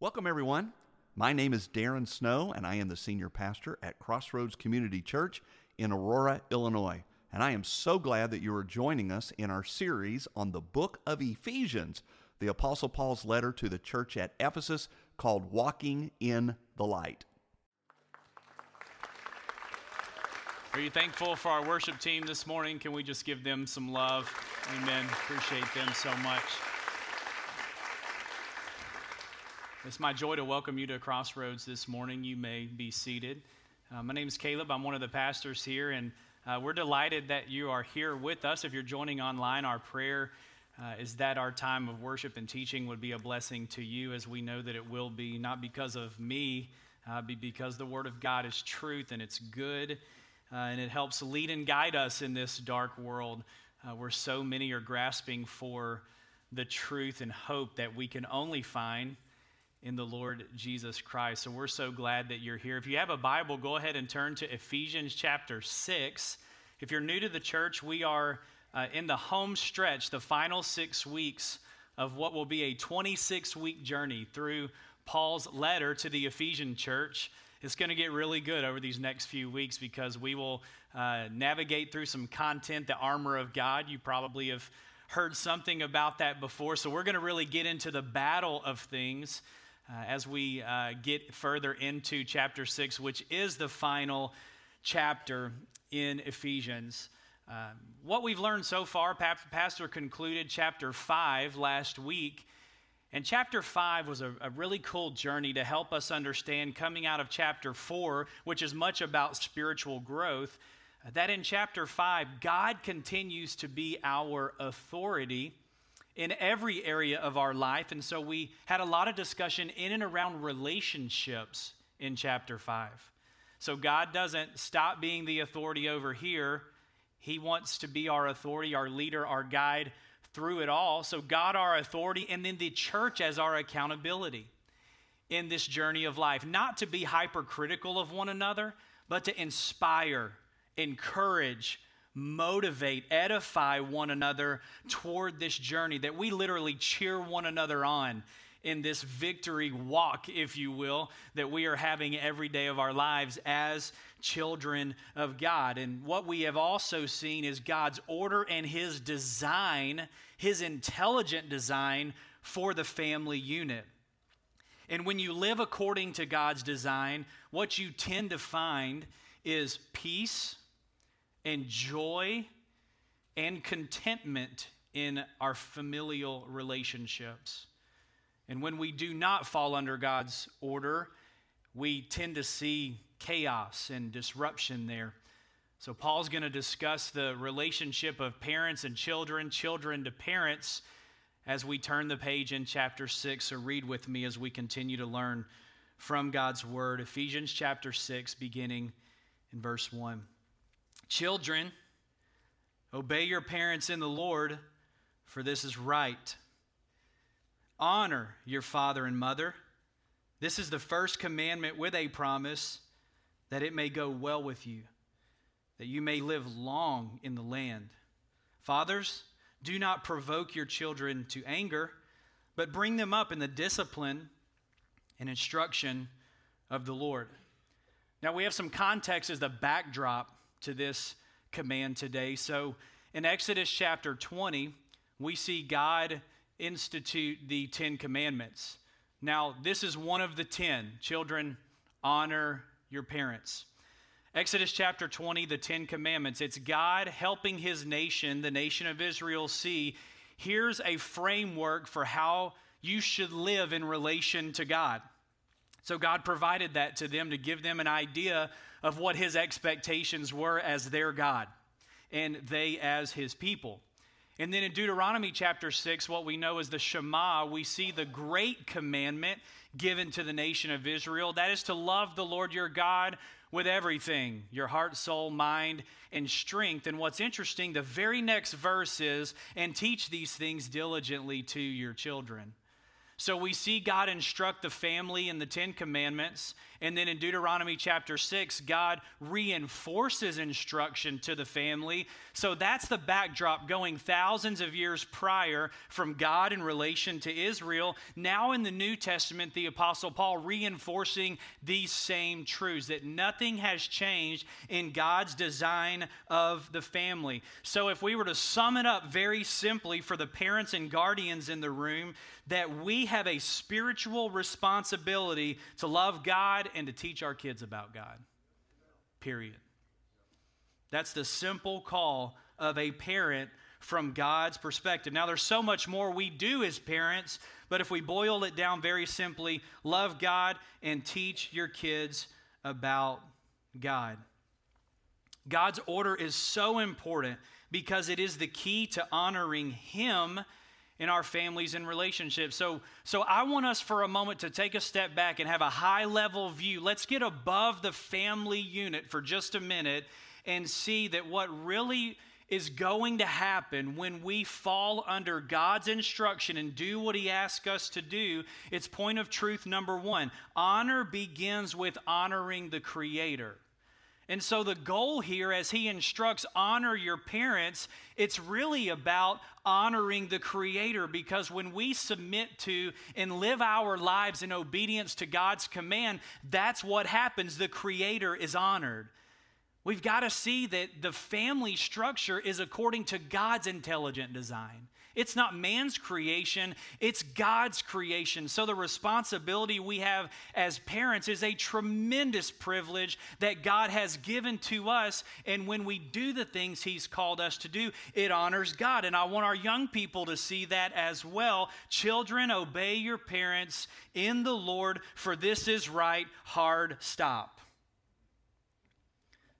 Welcome, everyone. My name is Darren Snow, and I am the senior pastor at Crossroads Community Church in Aurora, Illinois. And I am so glad that you are joining us in our series on the book of Ephesians, the Apostle Paul's letter to the church at Ephesus called Walking in the Light. Are you thankful for our worship team this morning? Can we just give them some love? Amen. Appreciate them so much. It's my joy to welcome you to Crossroads this morning. You may be seated. Uh, my name is Caleb. I'm one of the pastors here, and uh, we're delighted that you are here with us. If you're joining online, our prayer uh, is that our time of worship and teaching would be a blessing to you, as we know that it will be, not because of me, uh, but because the Word of God is truth and it's good, uh, and it helps lead and guide us in this dark world uh, where so many are grasping for the truth and hope that we can only find in the Lord Jesus Christ. So we're so glad that you're here. If you have a Bible, go ahead and turn to Ephesians chapter 6. If you're new to the church, we are uh, in the home stretch, the final six weeks of what will be a 26 week journey through Paul's letter to the Ephesian church. It's going to get really good over these next few weeks because we will uh, navigate through some content, the armor of God. You probably have heard something about that before. So we're going to really get into the battle of things uh, as we uh, get further into chapter 6, which is the final chapter in Ephesians. Um, what we've learned so far, Pastor concluded chapter 5 last week. And chapter 5 was a, a, really cool journey to help us understand coming out of chapter 4, which is much about spiritual growth, that in chapter 5, God continues to be our authority in every area of our life. And so we had a lot of discussion in and around relationships in chapter 5. So God doesn't stop being the authority over here. He wants to be our authority, our leader, our guide through it all. So God, our authority, and then the church as our accountability in this journey of life. Not to be hypercritical of one another, but to inspire, encourage, motivate, edify one another toward this journey, that we literally cheer one another on in this victory walk, if you will, that we are having every day of our lives as children of God. And what we have also seen is God's order and His design, His intelligent design for the family unit. And when you live according to God's design, what you tend to find is peace and joy and contentment in our familial relationships. And when we do not fall under God's order, we tend to see chaos and disruption there. So, Paul's going to discuss the relationship of parents and children, children to parents, as we turn the page in chapter 6. So, read with me as we continue to learn from God's word. Ephesians chapter 6, beginning in verse 1. Children, obey your parents in the Lord, for this is right. Honor your father and mother. This is the first commandment with a promise that it may go well with you, that you may live long in the land. Fathers, do not provoke your children to anger, but bring them up in the discipline and instruction of the Lord. Now, we have some context as the backdrop to this command today. So in Exodus chapter 20, we see God institute the Ten Commandments. Now, this is one of the ten. Children, honor your parents. Exodus chapter 20, the Ten Commandments. It's God helping his nation, the nation of Israel, see here's a framework for how you should live in relation to God. So God provided that to them to give them an idea of what his expectations were as their God and they as his people. And then in Deuteronomy chapter 6, what we know is the Shema, we see the great commandment given to the nation of Israel. That is to love the Lord your God with everything your heart, soul, mind, and strength. And what's interesting, the very next verse is, and teach these things diligently to your children. So we see God instruct the family in the Ten Commandments. And then in Deuteronomy chapter 6, God reinforces instruction to the family. So that's the backdrop going thousands of years prior from God in relation to Israel. Now in the New Testament, the Apostle Paul reinforcing these same truths that nothing has changed in God's design of the family. So if we were to sum it up very simply for the parents and guardians in the room, that we have a spiritual responsibility to love God and to teach our kids about God. Period. That's the simple call of a parent from God's perspective. Now, there's so much more we do as parents, but if we boil it down very simply, love God and teach your kids about God. God's order is so important because it is the key to honoring Him in our families and relationships. So, so I want us for a moment to take a step back and have a high level view. Let's get above the family unit for just a minute and see that what really is going to happen when we fall under God's instruction and do what He asks us to do. It's point of truth number one honor begins with honoring the Creator. And so, the goal here, as he instructs, honor your parents, it's really about honoring the Creator because when we submit to and live our lives in obedience to God's command, that's what happens. The Creator is honored. We've got to see that the family structure is according to God's intelligent design. It's not man's creation, it's God's creation. So, the responsibility we have as parents is a tremendous privilege that God has given to us. And when we do the things He's called us to do, it honors God. And I want our young people to see that as well. Children, obey your parents in the Lord, for this is right. Hard stop.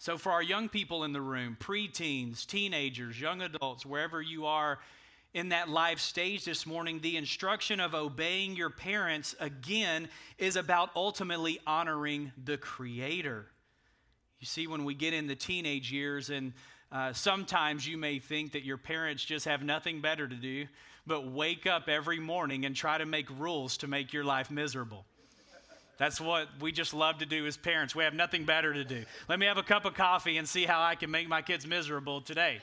So, for our young people in the room, preteens, teenagers, young adults, wherever you are in that live stage this morning, the instruction of obeying your parents, again, is about ultimately honoring the Creator. You see, when we get in the teenage years, and uh, sometimes you may think that your parents just have nothing better to do but wake up every morning and try to make rules to make your life miserable. That's what we just love to do as parents. We have nothing better to do. Let me have a cup of coffee and see how I can make my kids miserable today.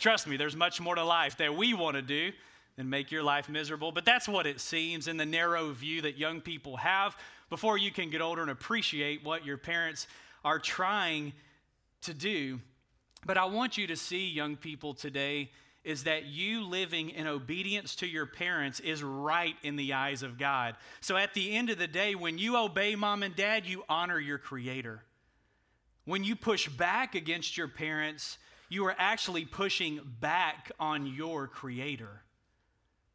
Trust me, there's much more to life that we want to do than make your life miserable. But that's what it seems in the narrow view that young people have before you can get older and appreciate what your parents are trying to do. But I want you to see, young people today, is that you living in obedience to your parents is right in the eyes of God. So at the end of the day, when you obey mom and dad, you honor your creator. When you push back against your parents, you are actually pushing back on your Creator.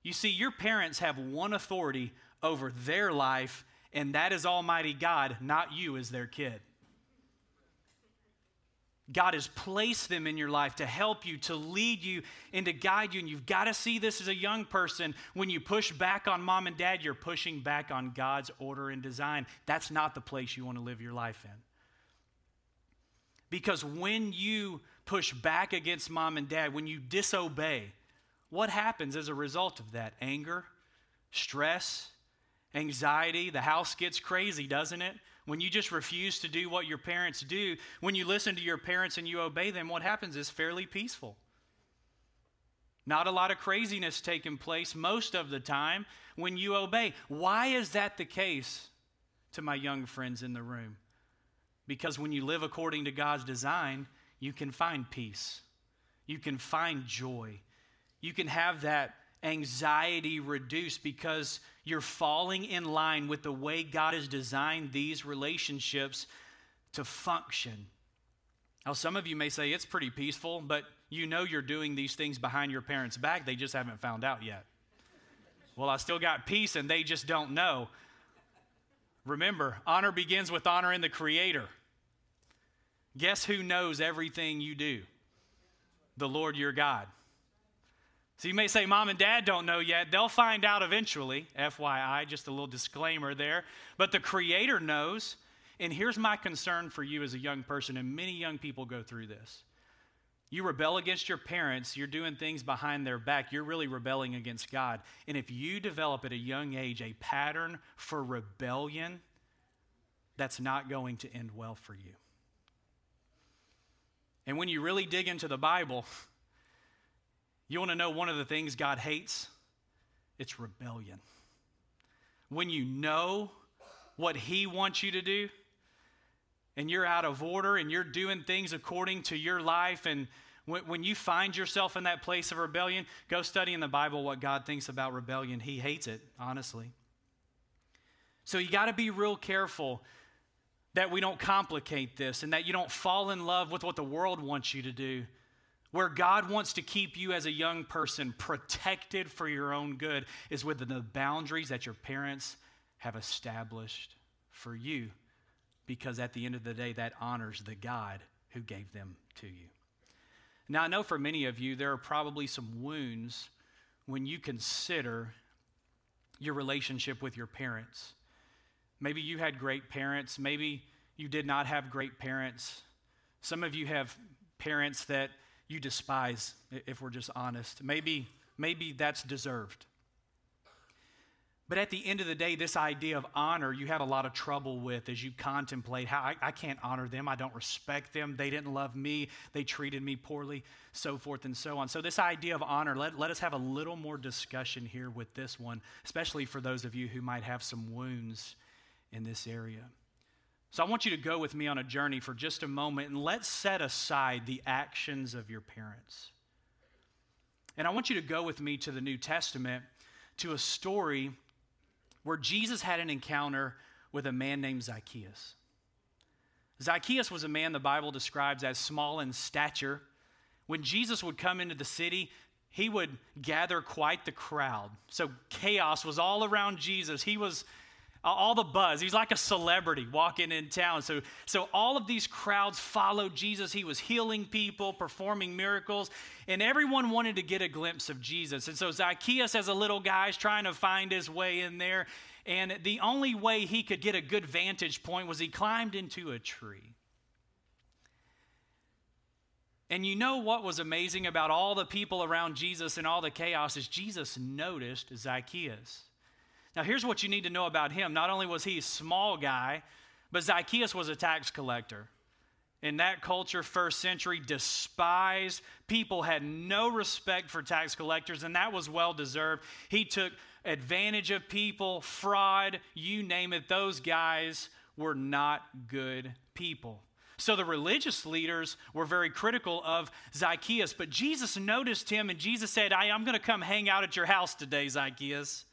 You see, your parents have one authority over their life, and that is Almighty God, not you as their kid. God has placed them in your life to help you, to lead you, and to guide you. And you've got to see this as a young person. When you push back on mom and dad, you're pushing back on God's order and design. That's not the place you want to live your life in. Because when you push back against mom and dad, when you disobey, what happens as a result of that? Anger, stress, anxiety. The house gets crazy, doesn't it? When you just refuse to do what your parents do, when you listen to your parents and you obey them, what happens is fairly peaceful. Not a lot of craziness taking place most of the time when you obey. Why is that the case to my young friends in the room? Because when you live according to God's design, you can find peace. You can find joy. You can have that anxiety reduced because you're falling in line with the way God has designed these relationships to function. Now, some of you may say it's pretty peaceful, but you know you're doing these things behind your parents' back. They just haven't found out yet. Well, I still got peace and they just don't know. Remember, honor begins with honoring the Creator. Guess who knows everything you do? The Lord your God. So you may say, Mom and Dad don't know yet. They'll find out eventually. FYI, just a little disclaimer there. But the Creator knows. And here's my concern for you as a young person, and many young people go through this. You rebel against your parents, you're doing things behind their back, you're really rebelling against God. And if you develop at a young age a pattern for rebellion, that's not going to end well for you. And when you really dig into the Bible, you want to know one of the things God hates? It's rebellion. When you know what He wants you to do, and you're out of order and you're doing things according to your life and when, when you find yourself in that place of rebellion go study in the bible what god thinks about rebellion he hates it honestly so you got to be real careful that we don't complicate this and that you don't fall in love with what the world wants you to do where God wants to keep you as a young person protected for your own good is within the boundaries that your parents have established for you because at the end of the day, that honors the God who gave them to you. Now, I know for many of you, there are probably some wounds when you consider your relationship with your parents. Maybe you had great parents, maybe you did not have great parents. Some of you have parents that you despise, if we're just honest. Maybe, maybe that's deserved. But at the end of the day, this idea of honor you have a lot of trouble with as you contemplate how I, I, can't honor them. I don't respect them. They didn't love me. They treated me poorly, so forth and so on. So, this idea of honor, let, let us have a little more discussion here with this one, especially for those of you who might have some wounds in this area. So, I want you to go with me on a journey for just a moment and let's set aside the actions of your parents. And I want you to go with me to the New Testament to a story where Jesus had an encounter with a man named Zacchaeus. Zacchaeus was a man the Bible describes as small in stature. When Jesus would come into the city, he would gather quite the crowd. So chaos was all around Jesus. He was all the buzz. He's like a celebrity walking in town. So, so all of these crowds followed Jesus. He was healing people, performing miracles, and everyone wanted to get a glimpse of Jesus. And so Zacchaeus, as a little guy, is trying to find his way in there. And the only way he could get a good vantage point was he climbed into a tree. And you know what was amazing about all the people around Jesus and all the chaos is Jesus noticed Zacchaeus. Now, here's what you need to know about him. Not only was he a small guy, but Zacchaeus was a tax collector. In that culture, first century, despised people had no respect for tax collectors, and that was well deserved. He took advantage of people, fraud, you name it. Those guys were not good people. So the religious leaders were very critical of Zacchaeus, but Jesus noticed him and Jesus said, I, am going to come hang out at your house today, Zacchaeus.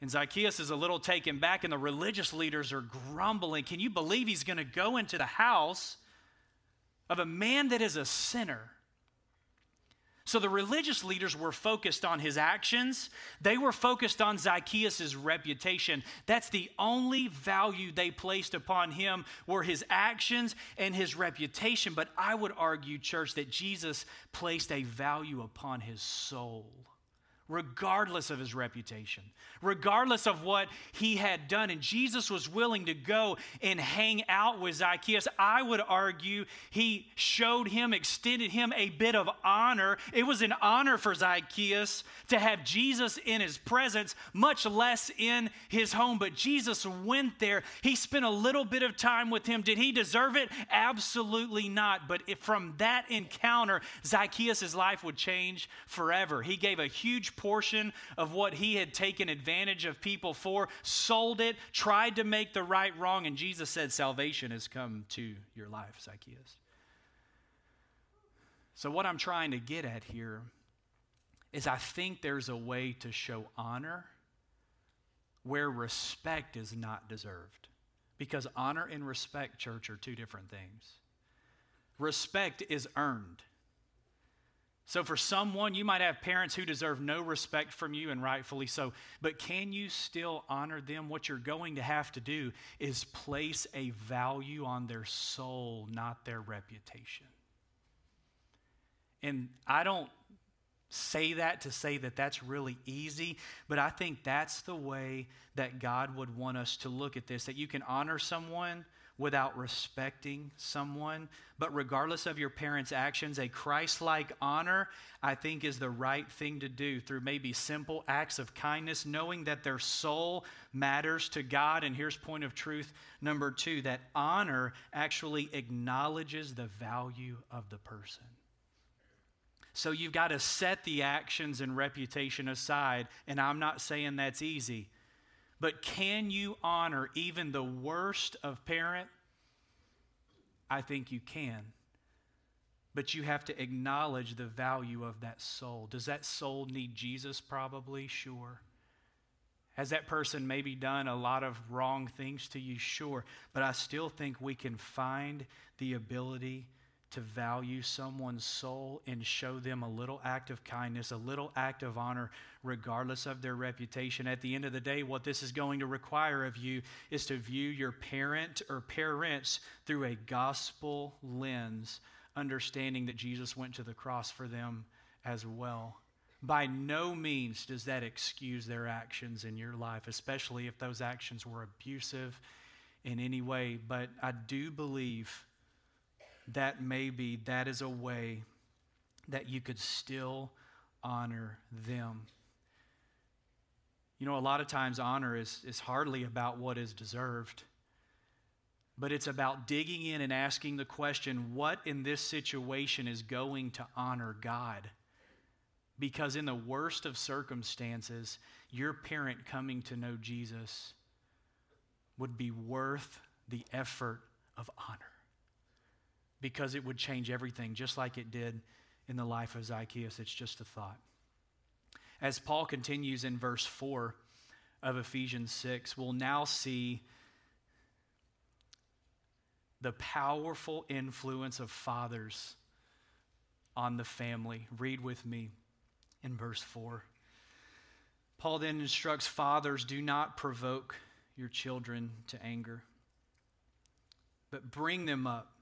And Zacchaeus is a little taken back, and the religious leaders are grumbling. Can you believe he's going to go into the house of a man that is a sinner? So the religious leaders were focused on his actions. They were focused on Zacchaeus' reputation. That's the only value they placed upon him were his actions and his reputation. But I would argue, church, that Jesus placed a value upon his soul regardless of his reputation, regardless of what he had done. And Jesus was willing to go and hang out with Zacchaeus. I would argue he showed him, extended him a bit of honor. It was an honor for Zacchaeus to have Jesus in his presence, much less in his home. But Jesus went there. He spent a little bit of time with him. Did he deserve it? Absolutely not. But from that encounter, Zacchaeus' life would change forever. He gave a huge portion of what he had taken advantage of people for, sold it, tried to make the right wrong, and Jesus said, Salvation has come to your life, Zacchaeus. So, what I'm trying to get at here is I think there's a way to show honor where respect is not deserved. Because honor and respect, church, are two different things. Respect is earned. So, for someone, you might have parents who deserve no respect from you, and rightfully so, but can you still honor them? What you're going to have to do is place a value on their soul, not their reputation. And I don't say that to say that that's really easy, but I think that's the way that God would want us to look at this that you can honor someone without respecting someone. But regardless of your parents' actions, a Christ like honor, I think, is the right thing to do through maybe simple acts of kindness, knowing that their soul matters to God. And here's point of truth number two that honor actually acknowledges the value of the person. So you've got to set the actions and reputation aside. And I'm not saying that's easy. But can you honor even the worst of parent? I think you can. But you have to acknowledge the value of that soul. Does that soul need Jesus? Probably, sure. Has that person maybe done a lot of wrong things to you? Sure. But I still think we can find the ability to value someone's soul and show them a little act of kindness, a little act of honor, regardless of their reputation. At the end of the day, what this is going to require of you is to view your parent or parents through a gospel lens, understanding that Jesus went to the cross for them as well. By no means does that excuse their actions in your life, especially if those actions were abusive in any way. But I do believe that maybe that is a way that you could still honor them. You know, a lot of times honor is, is hardly about what is deserved, but it's about digging in and asking the question what in this situation is going to honor God? Because in the worst of circumstances, your parent coming to know Jesus would be worth the effort of honor because it would change everything, just like it did in the life of Zacchaeus. It's just a thought. As Paul continues in verse 4 of Ephesians 6, we'll now see the powerful influence of fathers on the family. Read with me in verse 4. Paul then instructs fathers do not provoke your children to anger, but bring them up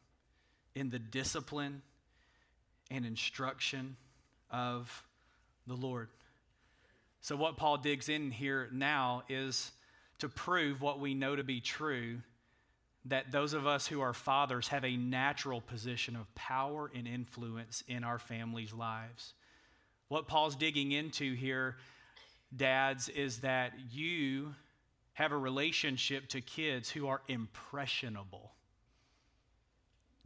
in the discipline and instruction of the Lord. So, what Paul digs in here now is to prove what we know to be true that those of us who are fathers have a natural position of power and influence in our families' lives. What Paul's digging into here, dads, is that you have a relationship to kids who are impressionable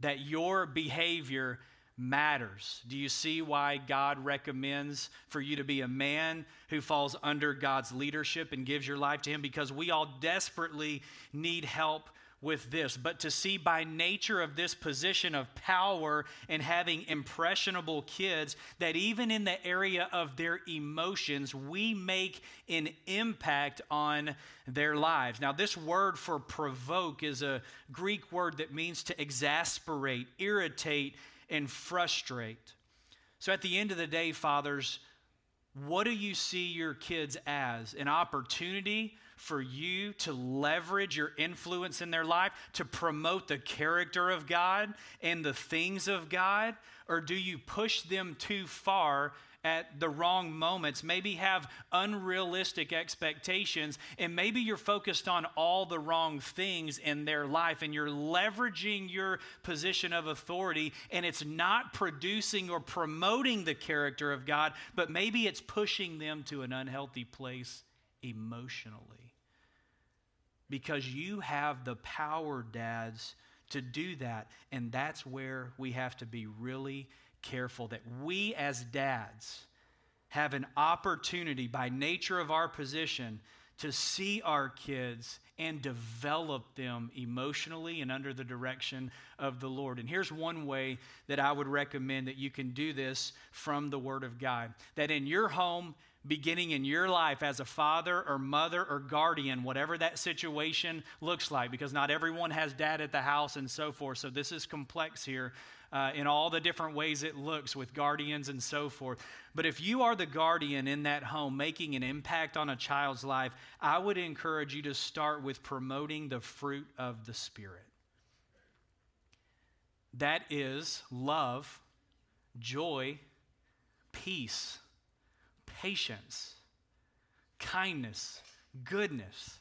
that your behavior matters. Do you see why God recommends for you to be a man who falls under God's leadership and gives your life to Him? Because we all desperately need help with this, but to see by nature of this position of power and having impressionable kids that even in the area of their emotions, we make an impact on their lives. Now, this word for provoke is a Greek word that means to exasperate, irritate, and frustrate. So at the end of the day, fathers, what do you see your kids as? An opportunity for you to leverage your influence in their life to promote the character of God and the things of God? Or do you push them too far at the wrong moments, maybe have unrealistic expectations, and maybe you're focused on all the wrong things in their life and you're leveraging your position of authority and it's not producing or promoting the character of God, but maybe it's pushing them to an unhealthy place emotionally because you have the power, dads, to do that. And that's where we have to be really careful that we as dads have an opportunity by nature of our position to see our kids and develop them emotionally and under the direction of the Lord. And here's one way that I would recommend that you can do this from the Word of God that in your home, beginning in your life as a father or mother or guardian, whatever that situation looks like, because not everyone has dad at the house and so forth. So this is complex here uh, in all the different ways it looks with guardians and so forth. But if you are the guardian in that home making an impact on a child's life, I would encourage you to start with promoting the fruit of the Spirit. That is love, joy, peace patience, kindness, goodness,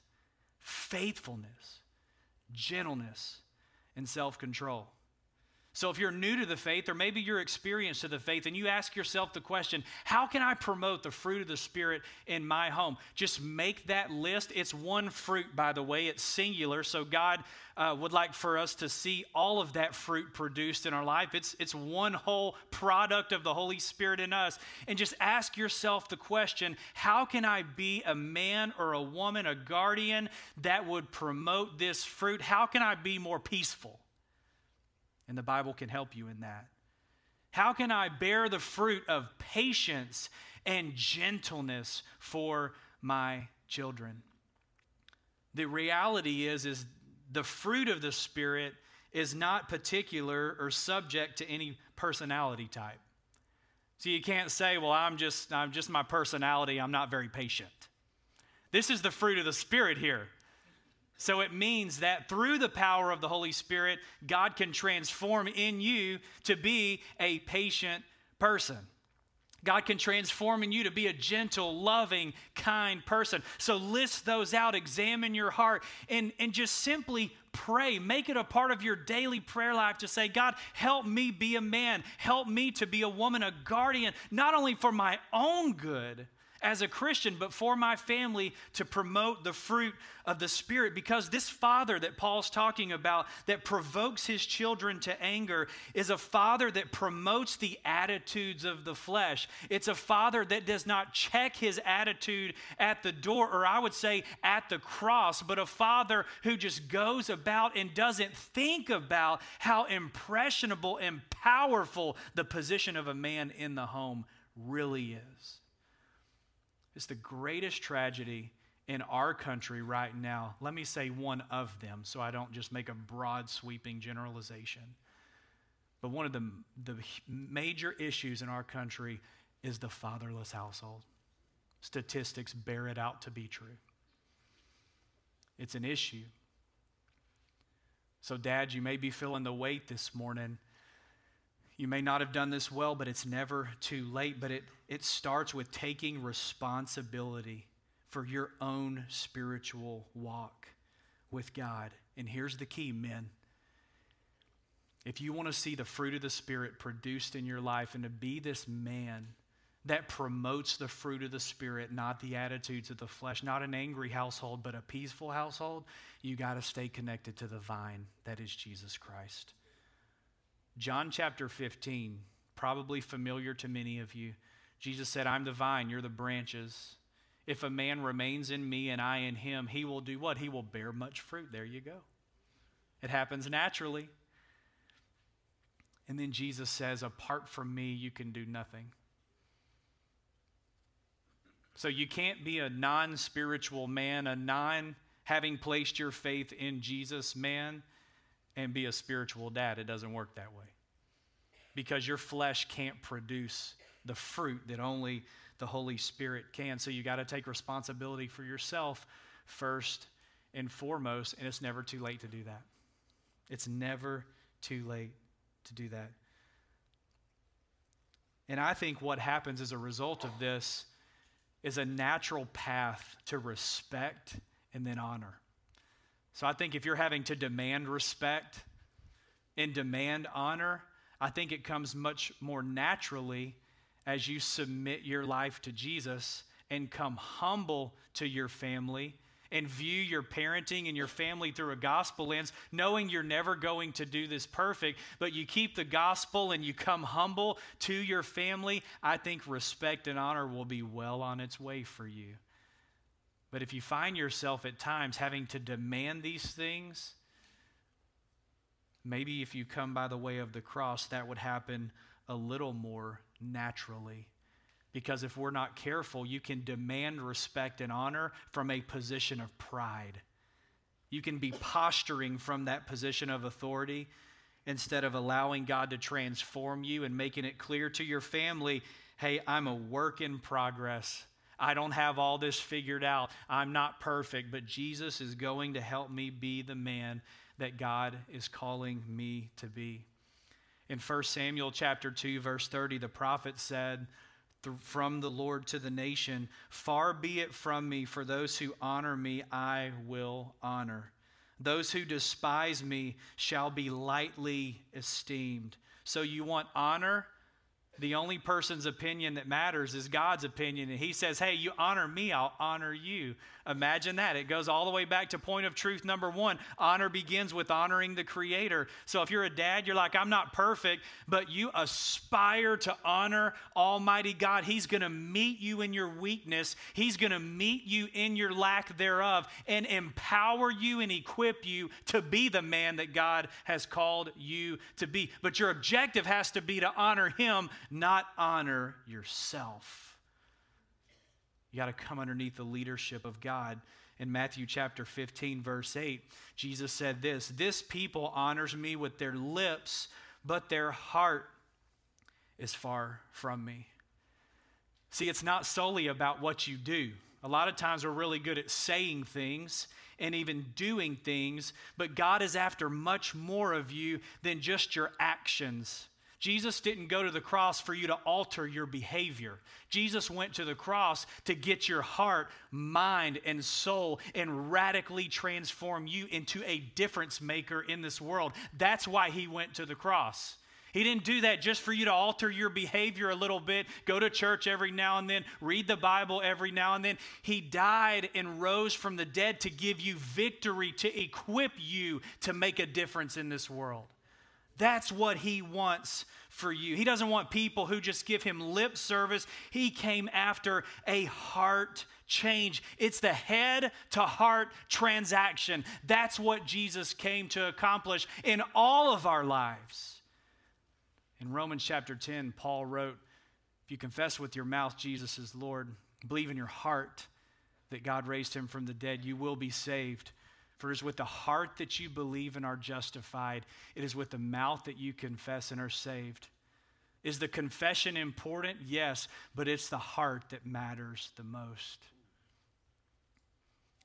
faithfulness, gentleness, and self control. So, if you're new to the faith, or maybe you're experienced to the faith, and you ask yourself the question, how can I promote the fruit of the Spirit in my home? Just make that list. It's one fruit, by the way, it's singular. So, God uh, would like for us to see all of that fruit produced in our life. It's, it's one whole product of the Holy Spirit in us. And just ask yourself the question how can I be a man or a woman, a guardian that would promote this fruit? How can I be more peaceful? And the Bible can help you in that. How can I bear the fruit of patience and gentleness for my children? The reality is is the fruit of the spirit is not particular or subject to any personality type. So you can't say, "Well, I'm just I'm just my personality, I'm not very patient." This is the fruit of the spirit here. So it means that through the power of the Holy Spirit, God can transform in you to be a patient person. God can transform in you to be a gentle, loving, kind person. So list those out, examine your heart, and, and just simply pray. Make it a part of your daily prayer life to say, God, help me be a man. Help me to be a woman, a guardian, not only for my own good, as a Christian, but for my family to promote the fruit of the Spirit. Because this father that Paul's talking about that provokes his children to anger is a father that promotes the attitudes of the flesh. It's a father that does not check his attitude at the door, or I would say at the cross, but a father who just goes about and doesn't think about how impressionable and powerful the position of a man in the home really is. It's the greatest tragedy in our country right now. Let me say one of them so I don't just make a broad sweeping generalization. But one of the, the major issues in our country is the fatherless household. Statistics bear it out to be true. It's an issue. So, Dad, you may be feeling the weight this morning you may not have done this well, but it's never too late. But it, it starts with taking responsibility for your own spiritual walk with God. And here's the key, men. If you want to see the fruit of the Spirit produced in your life and to be this man that promotes the fruit of the Spirit, not the attitudes of the flesh, not an angry household, but a peaceful household, you got to stay connected to the vine that is Jesus Christ. John chapter 15, probably familiar to many of you. Jesus said, I'm the vine, you're the branches. If a man remains in me and I in him, he will do what? He will bear much fruit. There you go. It happens naturally. And then Jesus says, Apart from me, you can do nothing. So you can't be a non spiritual man, a non having placed your faith in Jesus man and be a spiritual dad. It doesn't work that way. Because your flesh can't produce the fruit that only the Holy Spirit can. So you got to take responsibility for yourself first and foremost, and it's never too late to do that. It's never too late to do that. And I think what happens as a result of this is a natural path to respect and then honor. So I think if you're having to demand respect and demand honor, I think it comes much more naturally as you submit your life to Jesus and come humble to your family and view your parenting and your family through a gospel lens, knowing you're never going to do this perfect, but you keep the gospel and you come humble to your family, I think respect and honor will be well on its way for you. But if you find yourself at times having to demand these things, maybe if you come by the way of the cross, that would happen a little more naturally. Because if we're not careful, you can demand respect and honor from a position of pride. You can be posturing from that position of authority instead of allowing God to transform you and making it clear to your family hey, I'm a work in progress. I don't have all this figured out. I'm not perfect, but Jesus is going to help me be the man that God is calling me to be. In 1 Samuel chapter 2 verse 30, the prophet said, from the Lord to the nation. Far be it from me, for those who honor me, I will honor. Those who despise me shall be lightly esteemed. So you want honor? The only person's opinion that matters is God's opinion. And He says, Hey, you honor me, I'll honor you. Imagine that. It goes all the way back to point of truth number one. Honor begins with honoring the Creator. So if you're a dad, you're like, I'm not perfect, but you aspire to honor Almighty God. He's going to meet you in your weakness, He's going to meet you in your lack thereof, and empower you and equip you to be the man that God has called you to be. But your objective has to be to honor Him, not honor yourself. You got to come underneath the leadership of God. In Matthew chapter 15, verse 8, Jesus said this This people honors me with their lips, but their heart is far from me. See, it's not solely about what you do. A lot of times we're really good at saying things and even doing things, but God is after much more of you than just your actions. Jesus didn't go to the cross for you to alter your behavior. Jesus went to the cross to get your heart, mind, and soul and radically transform you into a difference maker in this world. That's why he went to the cross. He didn't do that just for you to alter your behavior a little bit, go to church every now and then, read the Bible every now and then. He died and rose from the dead to give you victory, to equip you to make a difference in this world. That's what he wants for you. He doesn't want people who just give him lip service. He came after a heart change. It's the head to heart transaction. That's what Jesus came to accomplish in all of our lives. In Romans chapter 10, Paul wrote, If you confess with your mouth Jesus is Lord, believe in your heart that God raised him from the dead, you will be saved. For it is with the heart that you believe and are justified, it is with the mouth that you confess and are saved. Is the confession important? Yes, but it's the heart that matters the most.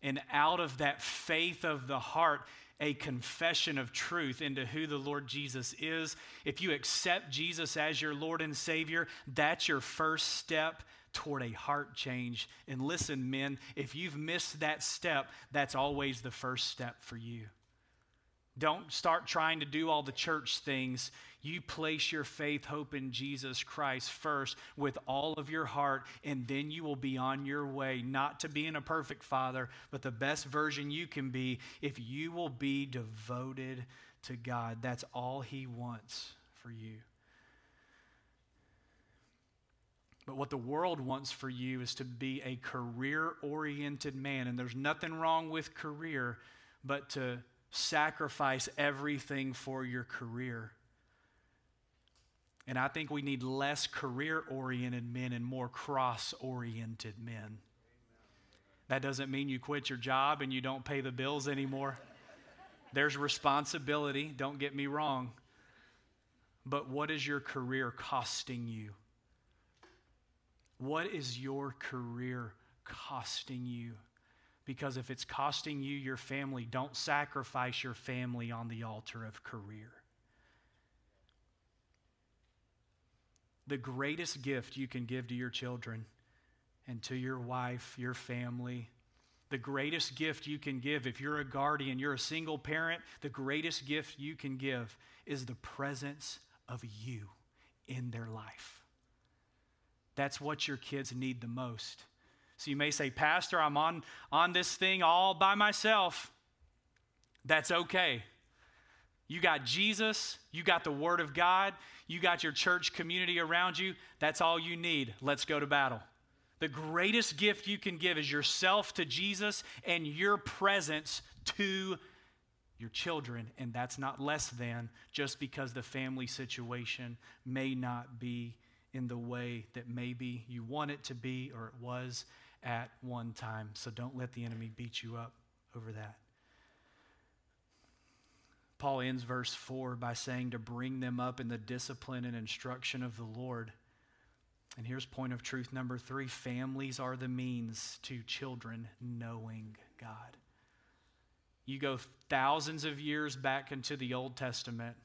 And out of that faith of the heart, a confession of truth into who the Lord Jesus is. If you accept Jesus as your Lord and Savior, that's your first step toward a heart change. And listen, men, if you've missed that step, that's always the first step for you. Don't start trying to do all the church things. You place your faith, hope in Jesus Christ first with all of your heart, and then you will be on your way, not to being a perfect father, but the best version you can be if you will be devoted to God. That's all He wants for you. But what the world wants for you is to be a career oriented man. And there's nothing wrong with career, but to sacrifice everything for your career. And I think we need less career oriented men and more cross oriented men. That doesn't mean you quit your job and you don't pay the bills anymore. There's responsibility, don't get me wrong. But what is your career costing you? What is your career costing you? Because if it's costing you your family, don't sacrifice your family on the altar of career. The greatest gift you can give to your children and to your wife, your family, the greatest gift you can give, if you're a guardian, you're a single parent, the greatest gift you can give is the presence of you in their life. That's what your kids need the most. So you may say, Pastor, I'm on, on this thing all by myself. That's okay. You got Jesus, you got the Word of God, you got your church community around you. That's all you need. Let's go to battle. The greatest gift you can give is yourself to Jesus and your presence to your children. And that's not less than just because the family situation may not be in the way that maybe you want it to be or it was at one time. So don't let the enemy beat you up over that. Paul ends verse 4 by saying to bring them up in the discipline and instruction of the Lord. And here's point of truth number three families are the means to children knowing God. You go thousands of years back into the Old Testament,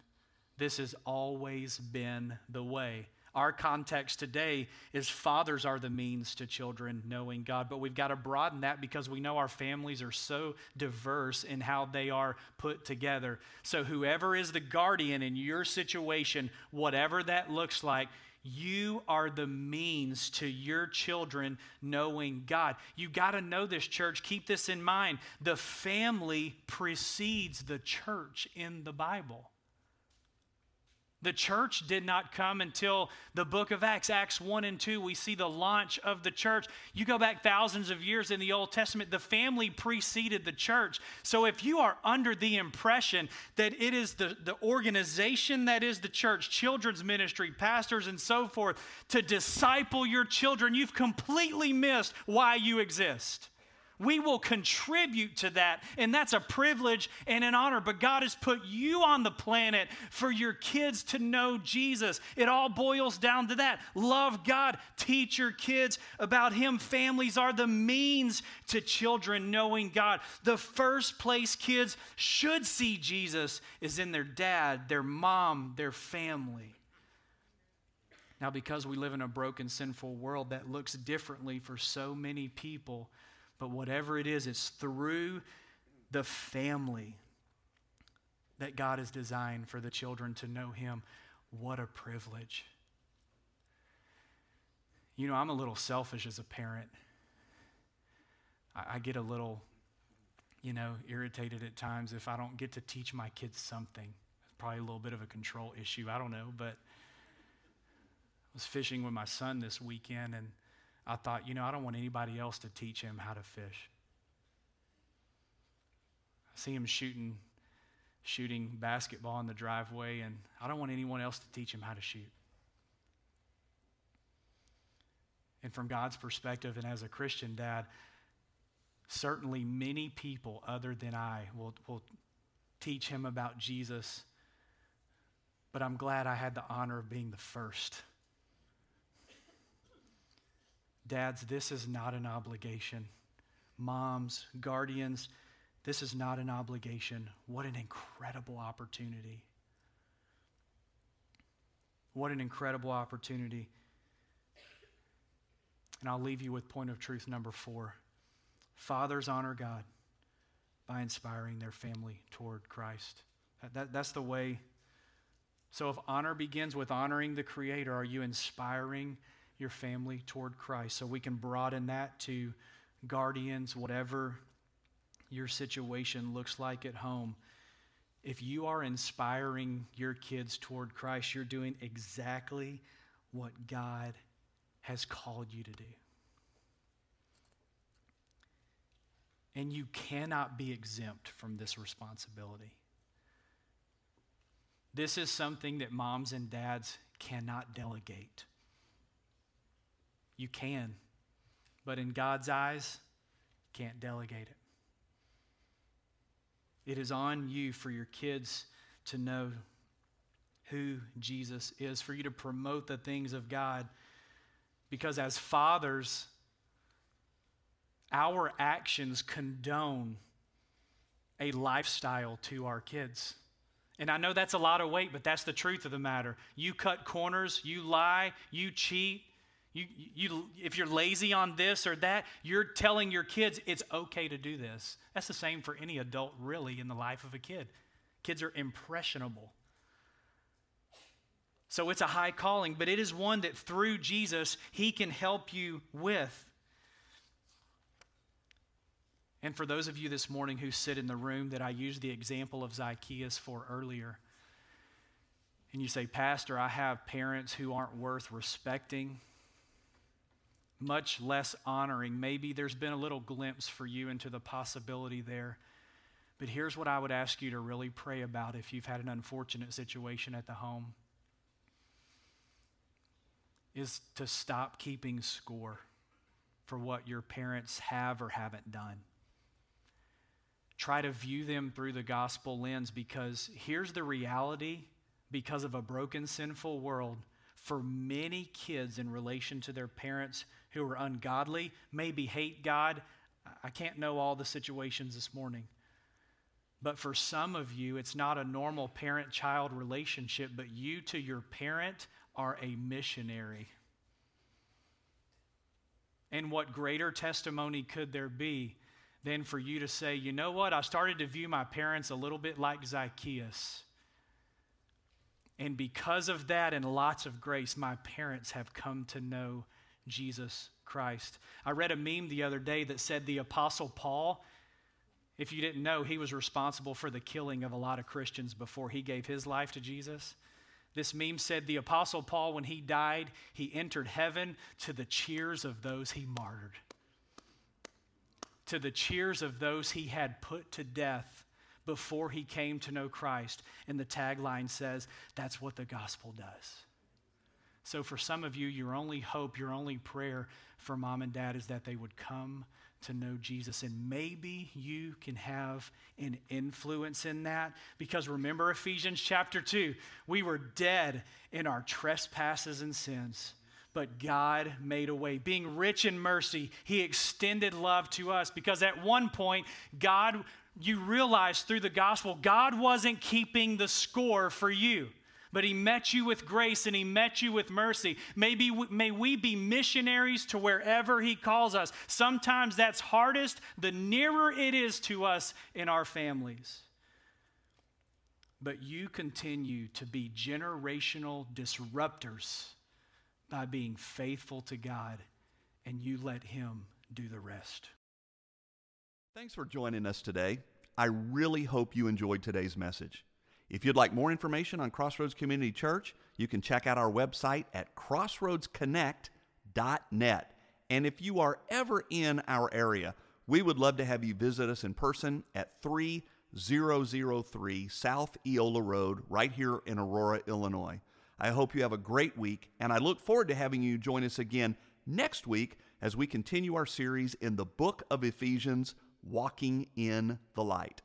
this has always been the way. Our context today is fathers are the means to children knowing God, but we've got to broaden that because we know our families are so diverse in how they are put together. So, whoever is the guardian in your situation, whatever that looks like, you are the means to your children knowing God. You got to know this, church. Keep this in mind. The family precedes the church in the Bible. The church did not come until the book of Acts, Acts 1 and 2. We see the launch of the church. You go back thousands of years in the Old Testament, the family preceded the church. So if you are under the impression that it is the, the organization that is the church, children's ministry, pastors, and so forth, to disciple your children, you've completely missed why you exist. We will contribute to that, and that's a privilege and an honor. But God has put you on the planet for your kids to know Jesus. It all boils down to that. Love God, teach your kids about Him. Families are the means to children knowing God. The first place kids should see Jesus is in their dad, their mom, their family. Now, because we live in a broken, sinful world that looks differently for so many people, but whatever it is, it's through the family that God has designed for the children to know Him. What a privilege. You know, I'm a little selfish as a parent. I, I, get a little, you know, irritated at times if I don't get to teach my kids something. It's probably a little bit of a control issue. I don't know, but I was fishing with my son this weekend and I thought, you know, I don't want anybody else to teach him how to fish. I see him shooting shooting basketball in the driveway and I don't want anyone else to teach him how to shoot. And from God's perspective and as a Christian dad, certainly many people other than I will, will teach him about Jesus. But I'm glad I had the honor of being the first. Dads, this is not an obligation. Moms, guardians, this is not an obligation. What an incredible opportunity. What an incredible opportunity. And I'll leave you with point of truth number four. Fathers honor God by inspiring their family toward Christ. That, that, that's the way. So if honor begins with honoring the Creator, are you inspiring your family toward Christ. So we can broaden that to guardians, whatever your situation looks like at home. If you are inspiring your kids toward Christ, you're doing exactly what God has called you to do. And you cannot be exempt from this responsibility. This is something that moms and dads cannot delegate. You can, but in God's eyes, can't delegate it. It is on you for your kids to know who Jesus is, for you to promote the things of God. Because as fathers, our actions condone a lifestyle to our kids. And I know that's a lot of weight, but that's the truth of the matter. You cut corners, you lie, you cheat, you, you, if you're lazy on this or that, you're telling your kids it's okay to do this. That's the same for any adult, really, in the life of a kid. Kids are impressionable. So it's a high calling, but it is one that through Jesus, He can help you with. And for those of you this morning who sit in the room that I used the example of Zacchaeus for earlier, and you say, Pastor, I have parents who aren't worth respecting much less honoring. Maybe there's been a little glimpse for you into the possibility there. But here's what I would ask you to really pray about if you've had an unfortunate situation at the home is to stop keeping score for what your parents have or haven't done. Try to view them through the gospel lens because here's the reality because of a broken, sinful world, for many kids in relation to their parents, who are ungodly, maybe hate God. I can't know all the situations this morning. But for some of you, it's not a normal parent child relationship, but you to your parent are a missionary. And what greater testimony could there be than for you to say, you know what? I started to view my parents a little bit like Zacchaeus. And because of that and lots of grace, my parents have come to know Jesus Christ. I read a meme the other day that said the Apostle Paul, if you didn't know, he was responsible for the killing of a lot of Christians before he gave his life to Jesus. This meme said the Apostle Paul, when he died, he entered heaven to the cheers of those he martyred, to the cheers of those he had put to death before he came to know Christ. And the tagline says, that's what the gospel does. So, for some of you, your only hope, your only prayer for mom and dad is that they would come to know Jesus. And maybe you can have an influence in that because remember Ephesians chapter 2 we were dead in our trespasses and sins. But God made a way. Being rich in mercy, He extended love to us because at one point, God, you realize through the gospel, God wasn't keeping the score for you but he met you with grace and he met you with mercy. Maybe may we be missionaries to wherever he calls us. Sometimes that's hardest the nearer it is to us in our families. But you continue to be generational disruptors by being faithful to God and you let him do the rest. Thanks for joining us today. I really hope you enjoyed today's message. If you'd like more information on Crossroads Community Church, you can check out our website at crossroadsconnect.net. And if you are ever in our area, we would love to have you visit us in person at 3003 South Eola Road, right here in Aurora, Illinois. I hope you have a great week, and I look forward to having you join us again next week as we continue our series in the book of Ephesians, Walking in the Light.